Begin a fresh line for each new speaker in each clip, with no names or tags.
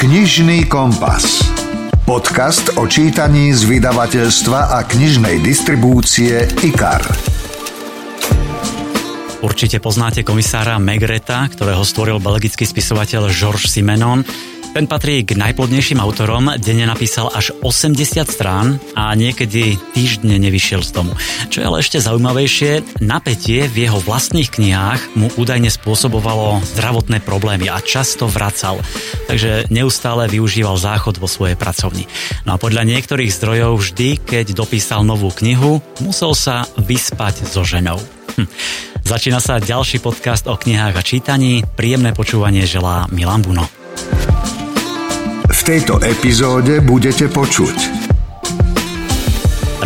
Knižný kompas. Podcast o čítaní z vydavateľstva a knižnej distribúcie IKAR.
Určite poznáte komisára Megreta, ktorého stvoril belgický spisovateľ Georges Simenon. Ten patrí k najplodnejším autorom, denne napísal až 80 strán a niekedy týždne nevyšiel z tomu. Čo je ale ešte zaujímavejšie, napätie v jeho vlastných knihách mu údajne spôsobovalo zdravotné problémy a často vracal. Takže neustále využíval záchod vo svojej pracovni. No a podľa niektorých zdrojov vždy, keď dopísal novú knihu, musel sa vyspať so ženou. Hm. Začína sa ďalší podcast o knihách a čítaní. Príjemné počúvanie želá Milan Buno.
V tejto epizóde budete počuť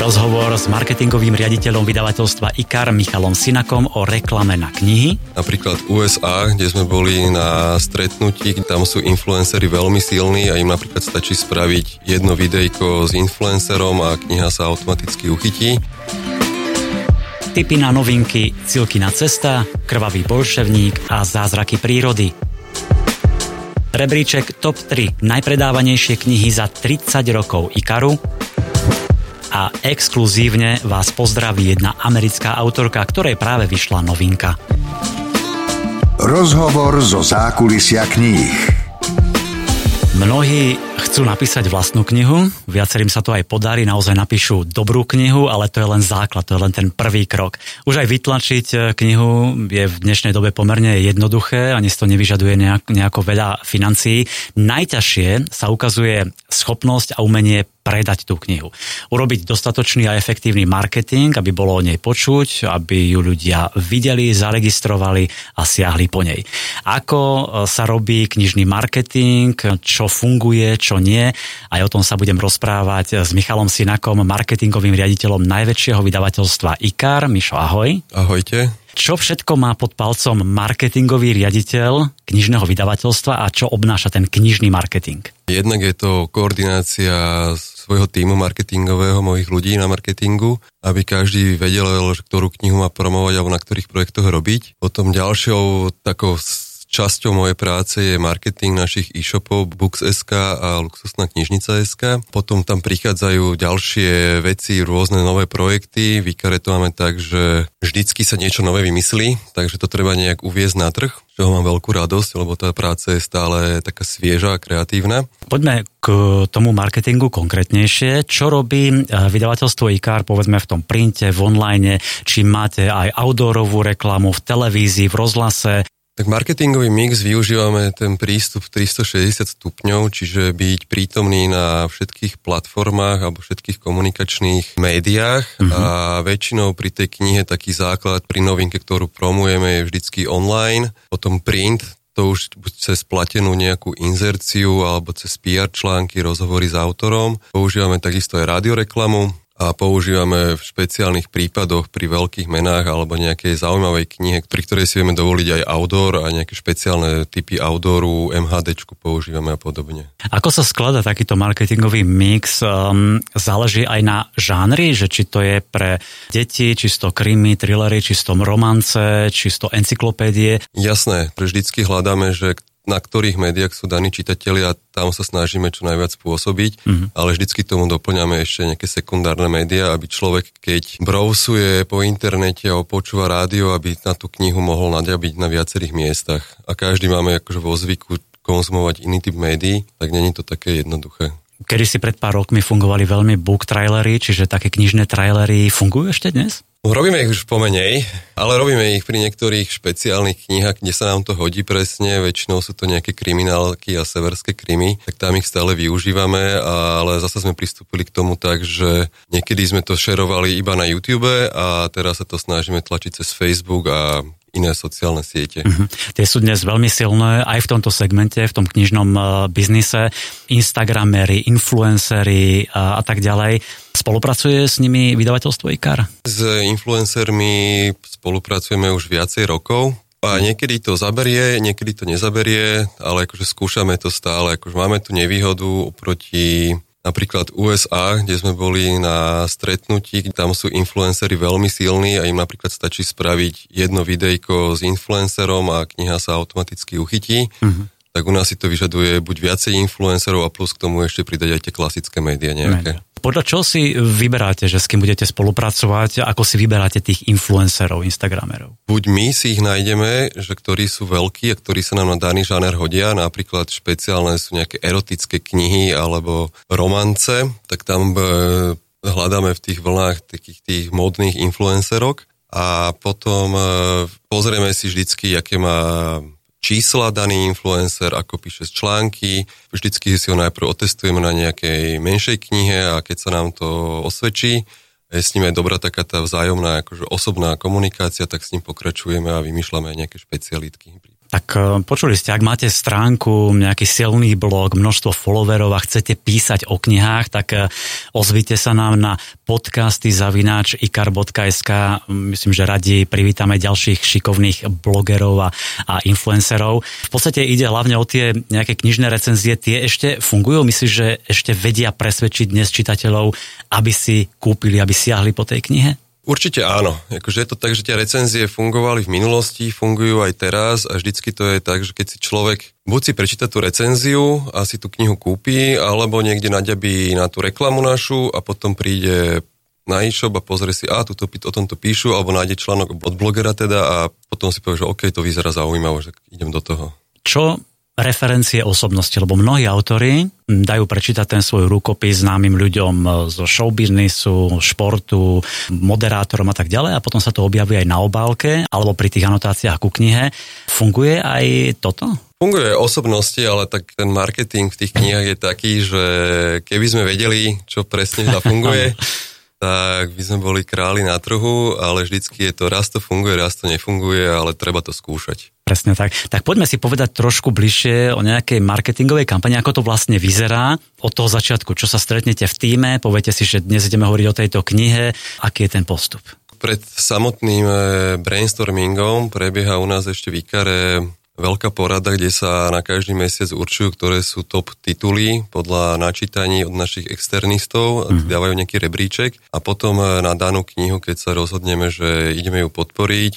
Rozhovor s marketingovým riaditeľom vydavateľstva IKAR Michalom Sinakom o reklame na knihy.
Napríklad USA, kde sme boli na stretnutí, tam sú influencery veľmi silní a im napríklad stačí spraviť jedno videjko s influencerom a kniha sa automaticky uchytí.
Tipy na novinky Cilkina cesta, Krvavý bolševník a Zázraky prírody. Rebríček TOP 3 najpredávanejšie knihy za 30 rokov Ikaru a exkluzívne vás pozdraví jedna americká autorka, ktorej práve vyšla novinka.
Rozhovor zo zákulisia kníh.
Mnohí chcú napísať vlastnú knihu, viacerým sa to aj podarí, naozaj napíšu dobrú knihu, ale to je len základ, to je len ten prvý krok. Už aj vytlačiť e, knihu je v dnešnej dobe pomerne jednoduché, ani to nevyžaduje nejak, nejako veľa financií. Najťažšie sa ukazuje schopnosť a umenie predať tú knihu. Urobiť dostatočný a efektívny marketing, aby bolo o nej počuť, aby ju ľudia videli, zaregistrovali a siahli po nej. Ako e, sa robí knižný marketing, čo funguje, čo nie. Aj o tom sa budem rozprávať s Michalom Sinakom, marketingovým riaditeľom najväčšieho vydavateľstva IKAR. Mišo, ahoj.
Ahojte.
Čo všetko má pod palcom marketingový riaditeľ knižného vydavateľstva a čo obnáša ten knižný marketing?
Jednak je to koordinácia svojho týmu marketingového, mojich ľudí na marketingu, aby každý vedel, ktorú knihu má promovať alebo na ktorých projektoch robiť. Potom ďalšou takou Časťou mojej práce je marketing našich e-shopov Books.sk a Luxusná knižnica.sk. Potom tam prichádzajú ďalšie veci, rôzne nové projekty. Výkare tak, že vždycky sa niečo nové vymyslí, takže to treba nejak uviezť na trh, čoho mám veľkú radosť, lebo tá práca je stále taká svieža a kreatívna.
Poďme k tomu marketingu konkrétnejšie. Čo robí eh, vydavateľstvo IKAR, povedzme v tom printe, v online, či máte aj outdoorovú reklamu v televízii, v rozhlase,
tak marketingový mix využívame ten prístup 360 stupňov, čiže byť prítomný na všetkých platformách alebo všetkých komunikačných médiách mm-hmm. a väčšinou pri tej knihe taký základ pri novinke, ktorú promujeme je vždycky online, potom print, to už buď cez platenú nejakú inzerciu alebo cez PR články, rozhovory s autorom. Používame takisto aj radioreklamu, a používame v špeciálnych prípadoch pri veľkých menách alebo nejakej zaujímavej knihe, pri ktorej si vieme dovoliť aj outdoor a nejaké špeciálne typy outdooru, MHD používame a podobne.
Ako sa sklada takýto marketingový mix? Um, záleží aj na žánri, že či to je pre deti, čisto krimi, thrillery, čisto romance, čisto encyklopédie?
Jasné, vždycky hľadáme, že na ktorých médiách sú daní čitatelia, tam sa snažíme čo najviac spôsobiť, mm-hmm. ale vždycky tomu doplňame ešte nejaké sekundárne médiá, aby človek, keď brousuje po internete a počúva rádio, aby na tú knihu mohol naďabiť na viacerých miestach. A každý máme akože vo zvyku konzumovať iný typ médií, tak není to také jednoduché.
Kedy si pred pár rokmi fungovali veľmi book trailery, čiže také knižné trailery, fungujú ešte dnes?
Robíme ich už pomenej, ale robíme ich pri niektorých špeciálnych knihách, kde sa nám to hodí presne. Väčšinou sú to nejaké kriminálky a severské krimy, tak tam ich stále využívame, ale zase sme pristúpili k tomu tak, že niekedy sme to šerovali iba na YouTube a teraz sa to snažíme tlačiť cez Facebook a iné sociálne siete. Uh-huh.
Tie sú dnes veľmi silné aj v tomto segmente, v tom knižnom uh, biznise. Instagramery, influencery uh, a tak ďalej. Spolupracuje s nimi vydavateľstvo IKAR?
S influencermi spolupracujeme už viacej rokov. A niekedy to zaberie, niekedy to nezaberie, ale akože skúšame to stále. Akože máme tu nevýhodu oproti napríklad USA, kde sme boli na stretnutí, tam sú influencery veľmi silní a im napríklad stačí spraviť jedno videjko s influencerom a kniha sa automaticky uchytí. Mm-hmm. tak u nás si to vyžaduje buď viacej influencerov a plus k tomu ešte pridať aj tie klasické médiá nejaké.
Podľa čo si vyberáte, že s kým budete spolupracovať, ako si vyberáte tých influencerov, instagramerov?
Buď my si ich nájdeme, že ktorí sú veľkí a ktorí sa nám na daný žáner hodia, napríklad špeciálne sú nejaké erotické knihy alebo romance, tak tam e, hľadáme v tých vlnách takých tých modných influencerok a potom e, pozrieme si vždycky, aké má čísla daný influencer, ako píše z články. Vždycky si ho najprv otestujeme na nejakej menšej knihe a keď sa nám to osvedčí, je s ním aj dobrá taká tá vzájomná akože osobná komunikácia, tak s ním pokračujeme a vymýšľame aj nejaké špecialitky.
Tak e, počuli ste, ak máte stránku, nejaký silný blog, množstvo followerov a chcete písať o knihách, tak e, ozvite sa nám na podcasty zavináč ikar.sk. Myslím, že radi privítame ďalších šikovných blogerov a, a influencerov. V podstate ide hlavne o tie nejaké knižné recenzie. Tie ešte fungujú? Myslíš, že ešte vedia presvedčiť dnes čitateľov, aby si kúpili, aby siahli po tej knihe?
Určite áno. Akože je to tak, že tie recenzie fungovali v minulosti, fungujú aj teraz a vždycky to je tak, že keď si človek buď si prečíta tú recenziu a si tú knihu kúpi, alebo niekde naďabí na tú reklamu našu a potom príde na e-shop a pozrie si, a tuto o tomto píšu, alebo nájde článok od blogera teda a potom si povie, že OK, to vyzerá zaujímaво, že idem do toho.
Čo referencie osobnosti, lebo mnohí autory dajú prečítať ten svoj rukopis známym ľuďom zo showbiznisu, športu, moderátorom a tak ďalej a potom sa to objavuje aj na obálke alebo pri tých anotáciách ku knihe. Funguje aj toto?
Funguje osobnosti, ale tak ten marketing v tých knihách je taký, že keby sme vedeli, čo presne zafunguje, tak by sme boli králi na trhu, ale vždycky je to raz to funguje, raz to nefunguje, ale treba to skúšať.
Presne tak. Tak poďme si povedať trošku bližšie o nejakej marketingovej kampani, ako to vlastne vyzerá od toho začiatku, čo sa stretnete v týme, poviete si, že dnes ideme hovoriť o tejto knihe, aký je ten postup.
Pred samotným eh, brainstormingom prebieha u nás ešte výkare veľká porada, kde sa na každý mesiac určujú, ktoré sú top tituly podľa načítaní od našich externistov, mm. dávajú nejaký rebríček a potom eh, na danú knihu, keď sa rozhodneme, že ideme ju podporiť,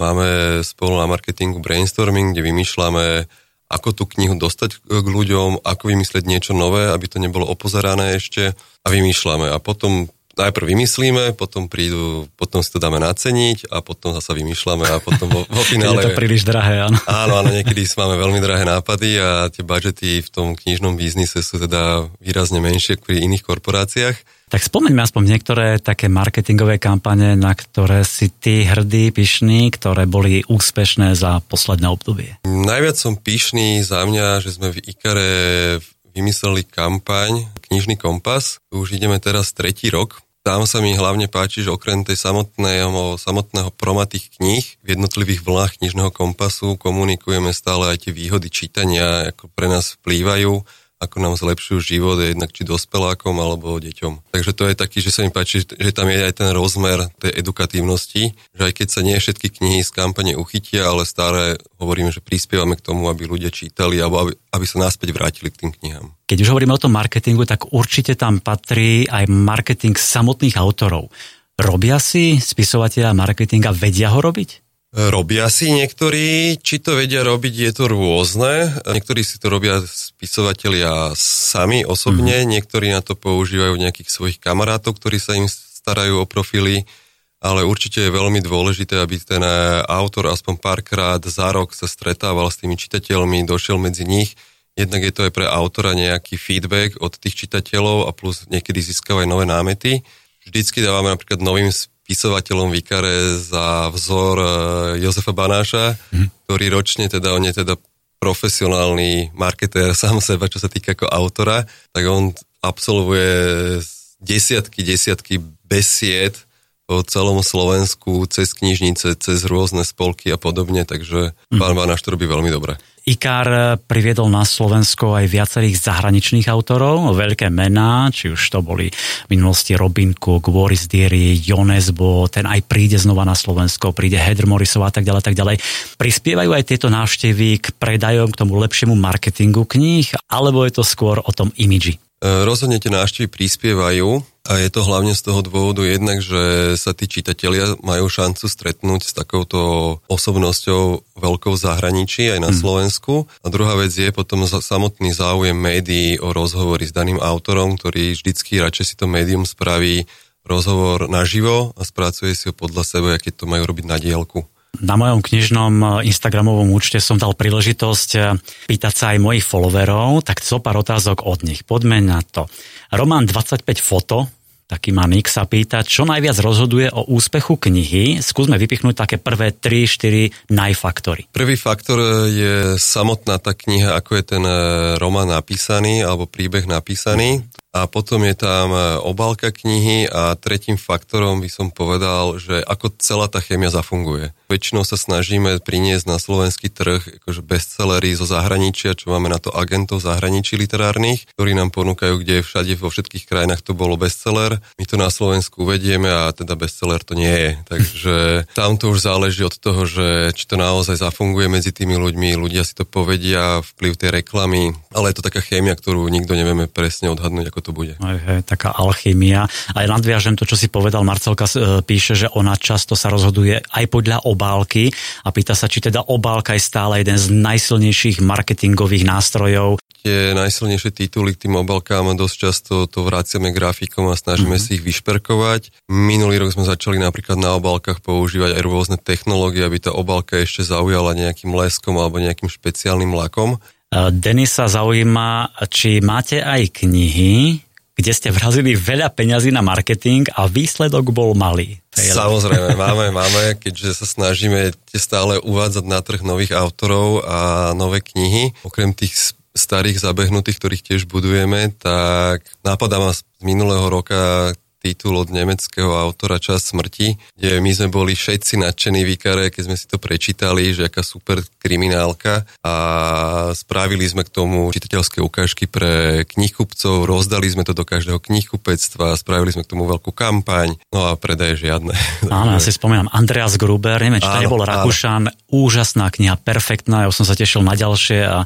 máme spolu na marketingu brainstorming, kde vymýšľame, ako tú knihu dostať k ľuďom, ako vymyslieť niečo nové, aby to nebolo opozerané ešte a vymýšľame. A potom najprv vymyslíme, potom prídu, potom si to dáme naceniť a potom zasa vymýšľame a potom vo, vo finále...
je to príliš drahé, áno.
Áno, áno, niekedy máme veľmi drahé nápady a tie budžety v tom knižnom biznise sú teda výrazne menšie pri iných korporáciách.
Tak spomeňme aspoň niektoré také marketingové kampane, na ktoré si ty hrdý, pyšný, ktoré boli úspešné za posledné obdobie.
Najviac som pyšný za mňa, že sme v Ikare vymysleli kampaň Knižný kompas. Už ideme teraz tretí rok. Tam sa mi hlavne páči, že okrem tej samotného, samotného proma tých kníh v jednotlivých vlnách knižného kompasu komunikujeme stále aj tie výhody čítania, ako pre nás vplývajú ako nám zlepšujú život, jednak či dospelákom alebo deťom. Takže to je taký, že sa mi páči, že tam je aj ten rozmer tej edukatívnosti, že aj keď sa nie všetky knihy z kampane uchytia, ale stále hovoríme, že prispievame k tomu, aby ľudia čítali alebo aby, aby sa náspäť vrátili k tým knihám.
Keď už hovoríme o tom marketingu, tak určite tam patrí aj marketing samotných autorov. Robia si spisovateľa marketinga, vedia ho robiť?
Robia si niektorí, či to vedia robiť, je to rôzne. Niektorí si to robia spisovatelia sami osobne, mm-hmm. niektorí na to používajú nejakých svojich kamarátov, ktorí sa im starajú o profily, ale určite je veľmi dôležité, aby ten autor aspoň párkrát za rok sa stretával s tými čitateľmi, došiel medzi nich. Jednak je to aj pre autora nejaký feedback od tých čitateľov a plus niekedy získava aj nové námety. Vždycky dávame napríklad novým spisovateľom Vikare za vzor e, Jozefa Banáša, mm. ktorý ročne, teda on je teda profesionálny marketér sám seba, čo sa týka ako autora, tak on absolvuje desiatky, desiatky besied po celom Slovensku, cez knižnice, cez rôzne spolky a podobne, takže mm. pán Banáš to robí veľmi dobre.
IKAR priviedol na Slovensko aj viacerých zahraničných autorov, veľké mená, či už to boli v minulosti Robin Cook, Boris Diery, Jonesbo, ten aj príde znova na Slovensko, príde Heather Morrisov a tak ďalej, tak ďalej. Prispievajú aj tieto návštevy k predajom, k tomu lepšiemu marketingu kníh, alebo je to skôr o tom imidži?
Rozhodne tie návštevy prispievajú a je to hlavne z toho dôvodu jednak, že sa tí čitatelia majú šancu stretnúť s takouto osobnosťou veľkou zahraničí aj na hmm. Slovensku. A druhá vec je potom samotný záujem médií o rozhovory s daným autorom, ktorý vždycky radšej si to médium spraví rozhovor naživo a spracuje si ho podľa seba, aké to majú robiť na dielku.
Na mojom knižnom Instagramovom účte som dal príležitosť eh, pýtať sa aj mojich followerov, tak co pár otázok od nich. Poďme na to. Román 25 foto, taký má Nick sa pýta, čo najviac rozhoduje o úspechu knihy. Skúsme vypichnúť také prvé 3-4 najfaktory.
Prvý faktor je samotná tá kniha, ako je ten eh, román napísaný alebo príbeh napísaný a potom je tam e, obálka knihy a tretím faktorom by som povedal, že ako celá tá chémia zafunguje. Väčšinou sa snažíme priniesť na slovenský trh akože bestsellery zo zahraničia, čo máme na to agentov zahraničí literárnych, ktorí nám ponúkajú, kde všade vo všetkých krajinách to bolo bestseller. My to na Slovensku uvedieme a teda bestseller to nie je. Takže tam to už záleží od toho, že či to naozaj zafunguje medzi tými ľuďmi, ľudia si to povedia, vplyv tej reklamy, ale je to taká chémia, ktorú nikto nevieme presne odhadnúť, ako to bude.
Hej, taká alchymia. Aj nadviažem to, čo si povedal, Marcelka e, píše, že ona často sa rozhoduje aj podľa obálky a pýta sa, či teda obálka je stále jeden z najsilnejších marketingových nástrojov.
Tie najsilnejšie tituly k tým obálkám dosť často to vraciame grafikom a snažíme mm-hmm. si ich vyšperkovať. Minulý rok sme začali napríklad na obálkach používať aj rôzne technológie, aby tá obálka ešte zaujala nejakým leskom alebo nejakým špeciálnym lakom.
Denisa zaujíma, či máte aj knihy, kde ste vrazili veľa peňazí na marketing a výsledok bol malý.
Samozrejme, máme, máme, keďže sa snažíme stále uvádzať na trh nových autorov a nové knihy. Okrem tých starých zabehnutých, ktorých tiež budujeme, tak napadá ma z minulého roka titul od nemeckého autora Čas smrti, kde my sme boli všetci nadšení výkare, keď sme si to prečítali, že aká super kriminálka a spravili sme k tomu čitateľské ukážky pre knihkupcov, rozdali sme to do každého knihkupectva, spravili sme k tomu veľkú kampaň, no a predaje žiadne.
Áno, ja si spomínam, Andreas Gruber, neviem, či to nebol Rakúšan, úžasná kniha, perfektná, ja som sa tešil na ďalšie a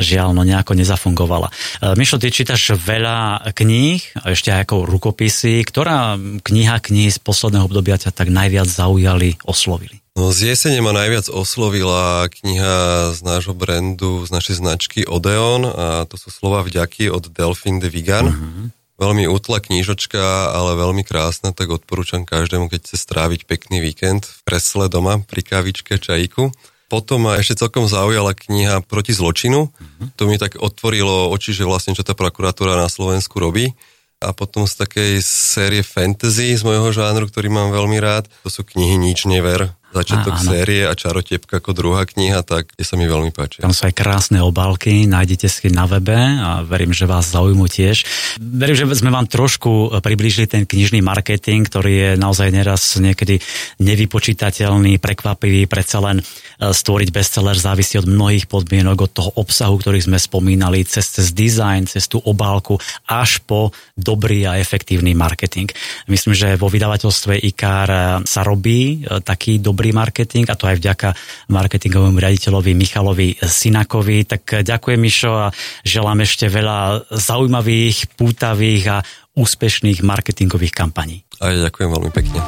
žiaľ, no nejako nezafungovala. E, Mišo, ty čítaš veľa kníh, ešte aj ako rukopisy. Ktorá kniha, knihy z posledného obdobia ťa tak najviac zaujali, oslovili?
No, z jesene ma najviac oslovila kniha z nášho brandu, z našej značky Odeon a to sú slova vďaky od Delphine de Vigan. Uh-huh. Veľmi útla knížočka, ale veľmi krásna, tak odporúčam každému, keď chce stráviť pekný víkend v kresle doma pri kávičke, čajíku. Potom ma ešte celkom zaujala kniha Proti zločinu. Mm-hmm. To mi tak otvorilo oči, že vlastne čo tá prokuratúra na Slovensku robí. A potom z takej série fantasy z môjho žánru, ktorý mám veľmi rád, to sú knihy Nič never začiatok Á, série a Čarotiepka ako druhá kniha, tak je sa mi veľmi páči.
Tam sú aj krásne obálky, nájdete si na webe a verím, že vás zaujímu tiež. Verím, že sme vám trošku priblížili ten knižný marketing, ktorý je naozaj neraz niekedy nevypočítateľný, prekvapivý, predsa len e, stvoriť bestseller závisí od mnohých podmienok, od toho obsahu, ktorý sme spomínali, cez, cez design, cez tú obálku, až po dobrý a efektívny marketing. Myslím, že vo vydavateľstve IKAR sa robí e, taký dobrý dobrý marketing a to aj vďaka marketingovému riaditeľovi Michalovi Sinakovi. Tak ďakujem Mišo a želám ešte veľa zaujímavých, pútavých a úspešných marketingových kampaní.
A ja ďakujem veľmi pekne.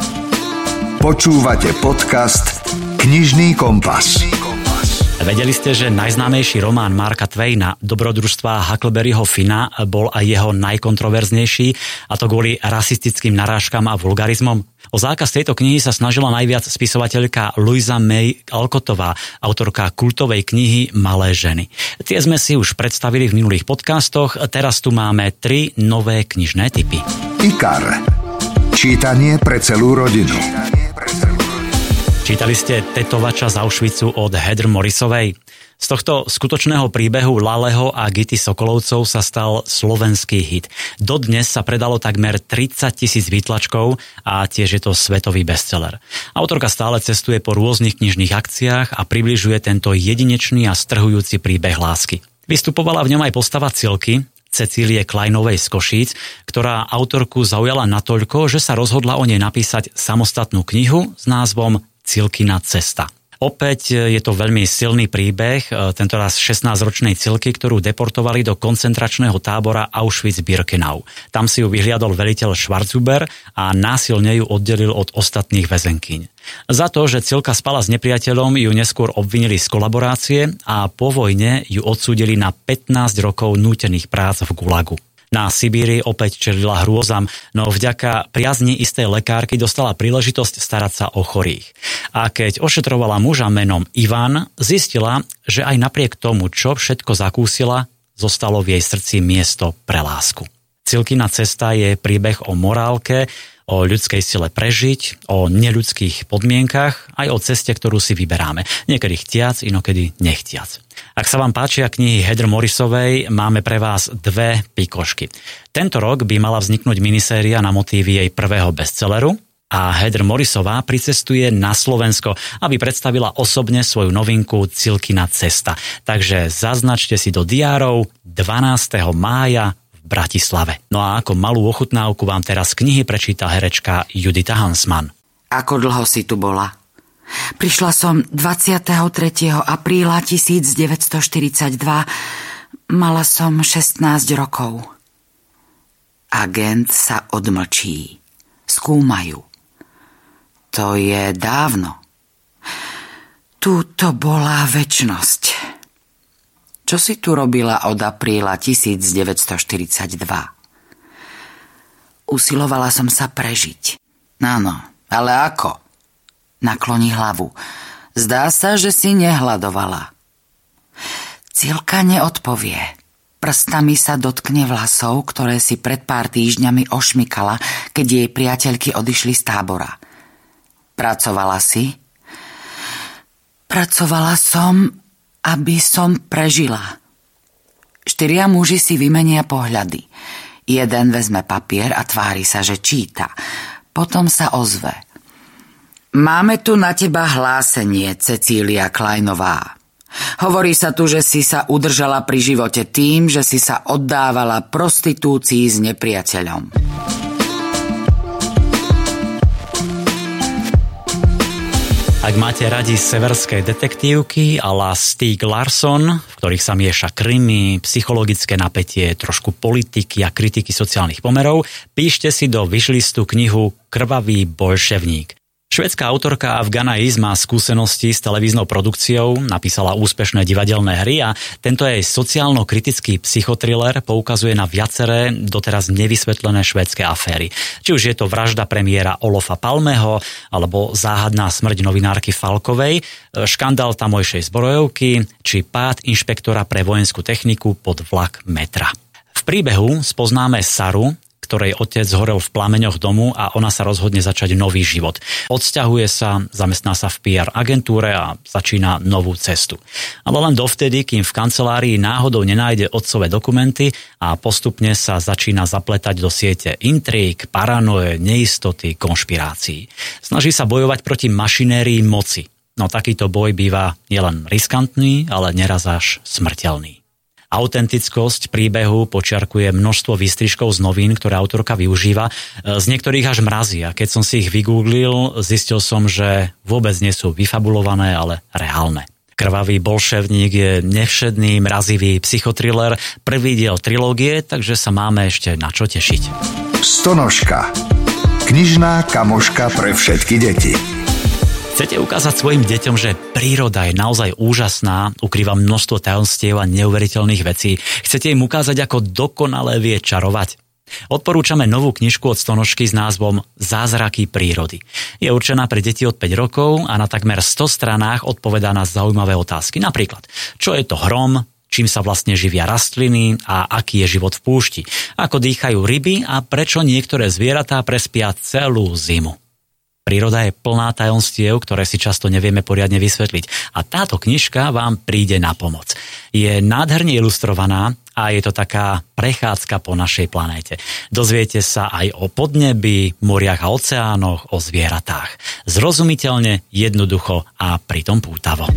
Počúvate podcast Knižný kompas.
Vedeli ste, že najznámejší román Marka Twaina Dobrodružstva Huckleberryho Fina bol aj jeho najkontroverznejší, a to kvôli rasistickým narážkam a vulgarizmom? O zákaz tejto knihy sa snažila najviac spisovateľka Louisa May Alcottová, autorka kultovej knihy Malé ženy. Tie sme si už predstavili v minulých podcastoch, teraz tu máme tri nové knižné typy.
IKAR. Čítanie pre celú rodinu.
Čítali ste Tetovača z Auschwitzu od Heather Morrisovej? Z tohto skutočného príbehu Laleho a Gity Sokolovcov sa stal slovenský hit. Dodnes sa predalo takmer 30 tisíc výtlačkov a tiež je to svetový bestseller. Autorka stále cestuje po rôznych knižných akciách a približuje tento jedinečný a strhujúci príbeh lásky. Vystupovala v ňom aj postava Cilky, Cecílie Kleinovej z Košíc, ktorá autorku zaujala natoľko, že sa rozhodla o nej napísať samostatnú knihu s názvom Cilkina cesta. Opäť je to veľmi silný príbeh, tentoraz 16-ročnej Cilky, ktorú deportovali do koncentračného tábora Auschwitz-Birkenau. Tam si ju vyhliadol veliteľ Schwarzhuber a násilne ju oddelil od ostatných väzenkyň. Za to, že Cilka spala s nepriateľom, ju neskôr obvinili z kolaborácie a po vojne ju odsúdili na 15 rokov nútených prác v Gulagu. Na Sibíri opäť čelila hrôzam, no vďaka priazni istej lekárky dostala príležitosť starať sa o chorých. A keď ošetrovala muža menom Ivan, zistila, že aj napriek tomu, čo všetko zakúsila, zostalo v jej srdci miesto pre lásku. Cilkina cesta je príbeh o morálke, o ľudskej sile prežiť, o neľudských podmienkach, aj o ceste, ktorú si vyberáme. Niekedy chtiac, inokedy nechtiac. Ak sa vám páčia knihy Heather Morrisovej, máme pre vás dve pikošky. Tento rok by mala vzniknúť miniséria na motívy jej prvého bestselleru, a Heather Morrisová pricestuje na Slovensko, aby predstavila osobne svoju novinku Cilkina cesta. Takže zaznačte si do diárov 12. mája Bratislave. No a ako malú ochutnávku vám teraz knihy prečíta herečka Judita Hansman.
Ako dlho si tu bola? Prišla som 23. apríla 1942. Mala som 16 rokov. Agent sa odmlčí. Skúmajú. To je dávno. Tu to bola väčnosť. Čo si tu robila od apríla 1942? Usilovala som sa prežiť. Áno, ale ako? Nakloní hlavu. Zdá sa, že si nehľadovala. Cilka neodpovie. Prstami sa dotkne vlasov, ktoré si pred pár týždňami ošmykala, keď jej priateľky odišli z tábora. Pracovala si? Pracovala som aby som prežila. Štyria muži si vymenia pohľady. Jeden vezme papier a tvári sa, že číta. Potom sa ozve. Máme tu na teba hlásenie, Cecília Kleinová. Hovorí sa tu, že si sa udržala pri živote tým, že si sa oddávala prostitúcii s nepriateľom.
Ak máte radi severské detektívky a la Stieg Larsson, v ktorých sa mieša krimi, psychologické napätie, trošku politiky a kritiky sociálnych pomerov, píšte si do vyšlistu knihu Krvavý bolševník. Švedská autorka Afgana Is má skúsenosti s televíznou produkciou, napísala úspešné divadelné hry a tento jej sociálno-kritický psychotriller poukazuje na viaceré doteraz nevysvetlené švédske aféry. Či už je to vražda premiéra Olofa Palmeho, alebo záhadná smrť novinárky Falkovej, škandál tamojšej zbrojovky, či pád inšpektora pre vojenskú techniku pod vlak metra. V príbehu spoznáme Saru, ktorej otec zhorel v plameňoch domu a ona sa rozhodne začať nový život. Odsťahuje sa, zamestná sa v PR agentúre a začína novú cestu. Ale len dovtedy, kým v kancelárii náhodou nenájde otcové dokumenty a postupne sa začína zapletať do siete intrík, paranoje, neistoty, konšpirácií. Snaží sa bojovať proti mašinérii moci. No takýto boj býva nielen riskantný, ale neraz až smrteľný. Autentickosť príbehu počiarkuje množstvo výstrižkov z novín, ktoré autorka využíva. Z niektorých až mrazí a keď som si ich vygooglil, zistil som, že vôbec nie sú vyfabulované, ale reálne. Krvavý bolševník je nevšedný, mrazivý psychotriller, prvý diel trilógie, takže sa máme ešte na čo tešiť.
Stonožka. Knižná kamoška pre všetky deti.
Chcete ukázať svojim deťom, že príroda je naozaj úžasná, ukrýva množstvo tajomstiev a neuveriteľných vecí. Chcete im ukázať, ako dokonale vie čarovať? Odporúčame novú knižku od Stonožky s názvom Zázraky prírody. Je určená pre deti od 5 rokov a na takmer 100 stranách odpovedá na zaujímavé otázky. Napríklad, čo je to hrom, čím sa vlastne živia rastliny a aký je život v púšti, ako dýchajú ryby a prečo niektoré zvieratá prespia celú zimu. Príroda je plná tajomstiev, ktoré si často nevieme poriadne vysvetliť. A táto knižka vám príde na pomoc. Je nádherne ilustrovaná a je to taká prechádzka po našej planéte. Dozviete sa aj o podnebi, moriach a oceánoch, o zvieratách. Zrozumiteľne, jednoducho a pritom pútavo.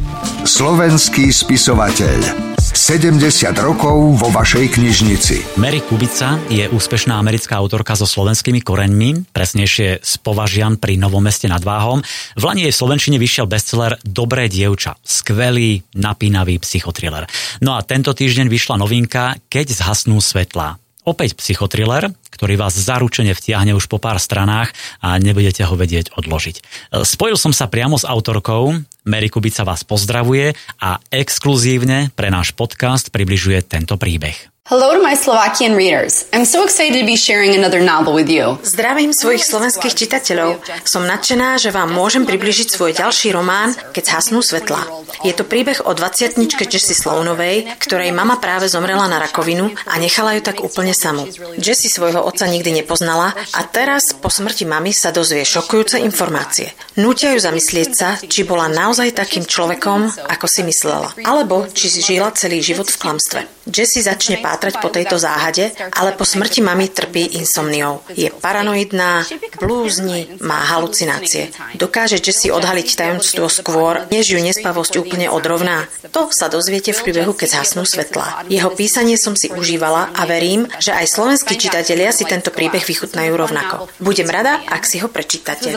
Slovenský spisovateľ 70 rokov vo vašej knižnici.
Mary Kubica je úspešná americká autorka so slovenskými koreňmi, presnejšie z Považian pri Novom meste nad Váhom. V Lani jej v Slovenčine vyšiel bestseller Dobré dievča. Skvelý, napínavý psychotriller. No a tento týždeň vyšla novinka Keď zhasnú svetlá. Opäť psychotriller, ktorý vás zaručene vtiahne už po pár stranách a nebudete ho vedieť odložiť. Spojil som sa priamo s autorkou, Mary Kubica vás pozdravuje a exkluzívne pre náš podcast približuje tento príbeh.
Hello to my Slovakian readers. I'm so excited to be sharing another novel with you.
Zdravím svojich slovenských čitateľov. Som nadšená, že vám môžem približiť svoj ďalší román Keď hasnú svetla. Je to príbeh o 20 Jessie Sloanovej, ktorej mama práve zomrela na rakovinu a nechala ju tak úplne samú. Jessie svojho otca nikdy nepoznala a teraz po smrti mamy sa dozvie šokujúce informácie. Nútia ju zamyslieť sa, či bola naozaj takým človekom, ako si myslela, alebo či si žila celý život v klamstve. Jessie začne pátrať po tejto záhade, ale po smrti mami trpí insomniou. Je paranoidná, blúzni, má halucinácie. Dokáže si odhaliť tajomstvo skôr, než ju nespavosť úplne odrovná. To sa dozviete v príbehu, keď zhasnú svetla. Jeho písanie som si užívala a verím, že aj slovenskí čitatelia si tento príbeh vychutnajú rovnako. Budem rada, ak si ho prečítate.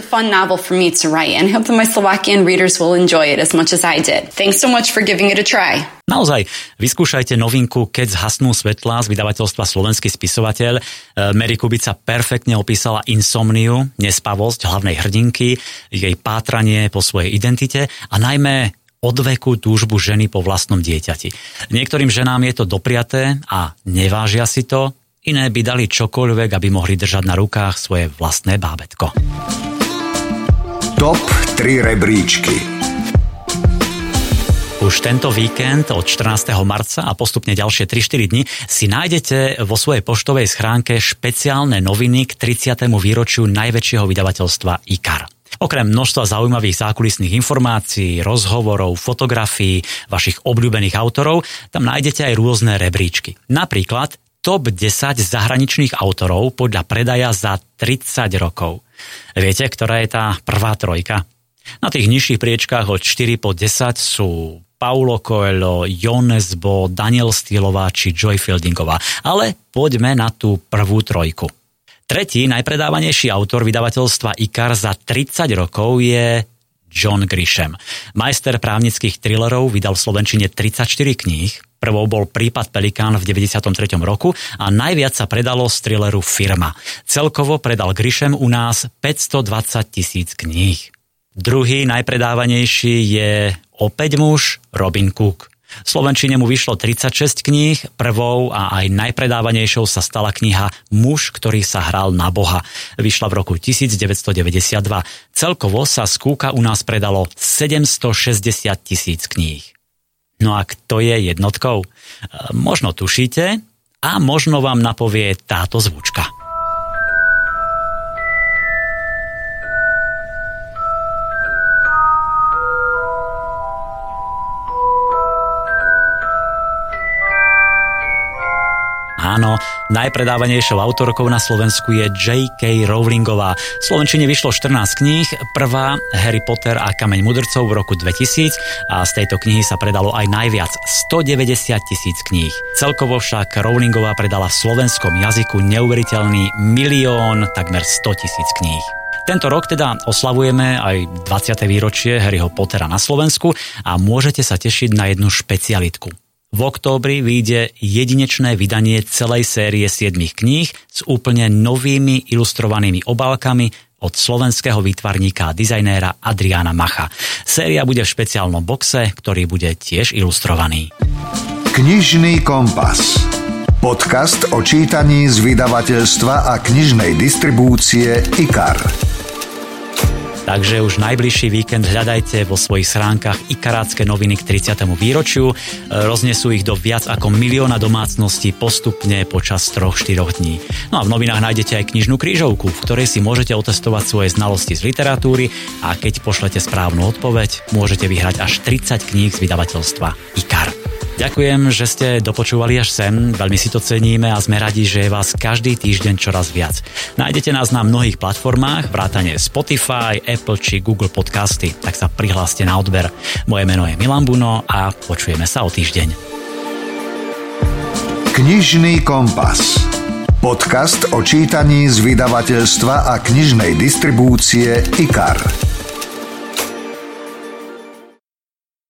Thanks so much for giving it a try.
Naozaj, vyskúšajte novinku Keď zhasnú svetlá z vydavateľstva Slovenský spisovateľ. E, Mary Kubica perfektne opísala insomniu, nespavosť hlavnej hrdinky, jej pátranie po svojej identite a najmä odveku túžbu ženy po vlastnom dieťati. Niektorým ženám je to dopriaté a nevážia si to, iné by dali čokoľvek, aby mohli držať na rukách svoje vlastné bábetko.
Top 3 rebríčky
už tento víkend od 14. marca a postupne ďalšie 3-4 dni si nájdete vo svojej poštovej schránke špeciálne noviny k 30. výročiu najväčšieho vydavateľstva IKAR. Okrem množstva zaujímavých zákulisných informácií, rozhovorov, fotografií, vašich obľúbených autorov, tam nájdete aj rôzne rebríčky. Napríklad top 10 zahraničných autorov podľa predaja za 30 rokov. Viete, ktorá je tá prvá trojka? Na tých nižších priečkách od 4 po 10 sú Paulo Coelho, Jones Bo, Daniel Steelová či Joy Fieldingová. Ale poďme na tú prvú trojku. Tretí najpredávanejší autor vydavateľstva IKAR za 30 rokov je John Grisham. Majster právnických thrillerov vydal v Slovenčine 34 kníh, Prvou bol prípad Pelikán v 93. roku a najviac sa predalo z thrilleru Firma. Celkovo predal Grisham u nás 520 tisíc kníh. Druhý najpredávanejší je opäť muž Robin Cook. V Slovenčine mu vyšlo 36 kníh, prvou a aj najpredávanejšou sa stala kniha Muž, ktorý sa hral na Boha. Vyšla v roku 1992. Celkovo sa z Kúka u nás predalo 760 tisíc kníh. No a kto je jednotkou? E, možno tušíte a možno vám napovie táto zvučka. Najpredávanejšou autorkou na Slovensku je J.K. Rowlingová. V Slovenčine vyšlo 14 kníh, prvá Harry Potter a Kameň mudrcov v roku 2000 a z tejto knihy sa predalo aj najviac 190 tisíc kníh. Celkovo však Rowlingová predala v slovenskom jazyku neuveriteľný milión, takmer 100 tisíc kníh. Tento rok teda oslavujeme aj 20. výročie Harryho Pottera na Slovensku a môžete sa tešiť na jednu špecialitku. V októbri vyjde jedinečné vydanie celej série 7 kníh s úplne novými ilustrovanými obálkami od slovenského výtvarníka a dizajnéra Adriána Macha. Séria bude v špeciálnom boxe, ktorý bude tiež ilustrovaný.
Knižný kompas. Podcast o čítaní z vydavateľstva a knižnej distribúcie IKAR.
Takže už najbližší víkend hľadajte vo svojich schránkach ikarácké noviny k 30. výročiu. Roznesú ich do viac ako milióna domácností postupne počas 3-4 dní. No a v novinách nájdete aj knižnú krížovku, v ktorej si môžete otestovať svoje znalosti z literatúry a keď pošlete správnu odpoveď, môžete vyhrať až 30 kníh z vydavateľstva IKAR. Ďakujem, že ste dopočúvali až sem, veľmi si to ceníme a sme radi, že je vás každý týždeň čoraz viac. Nájdete nás na mnohých platformách, vrátane Spotify, Apple či Google Podcasty, tak sa prihláste na odber. Moje meno je Milan Buno a počujeme sa o týždeň.
Knižný kompas. Podcast o čítaní z vydavateľstva a knižnej distribúcie IKAR.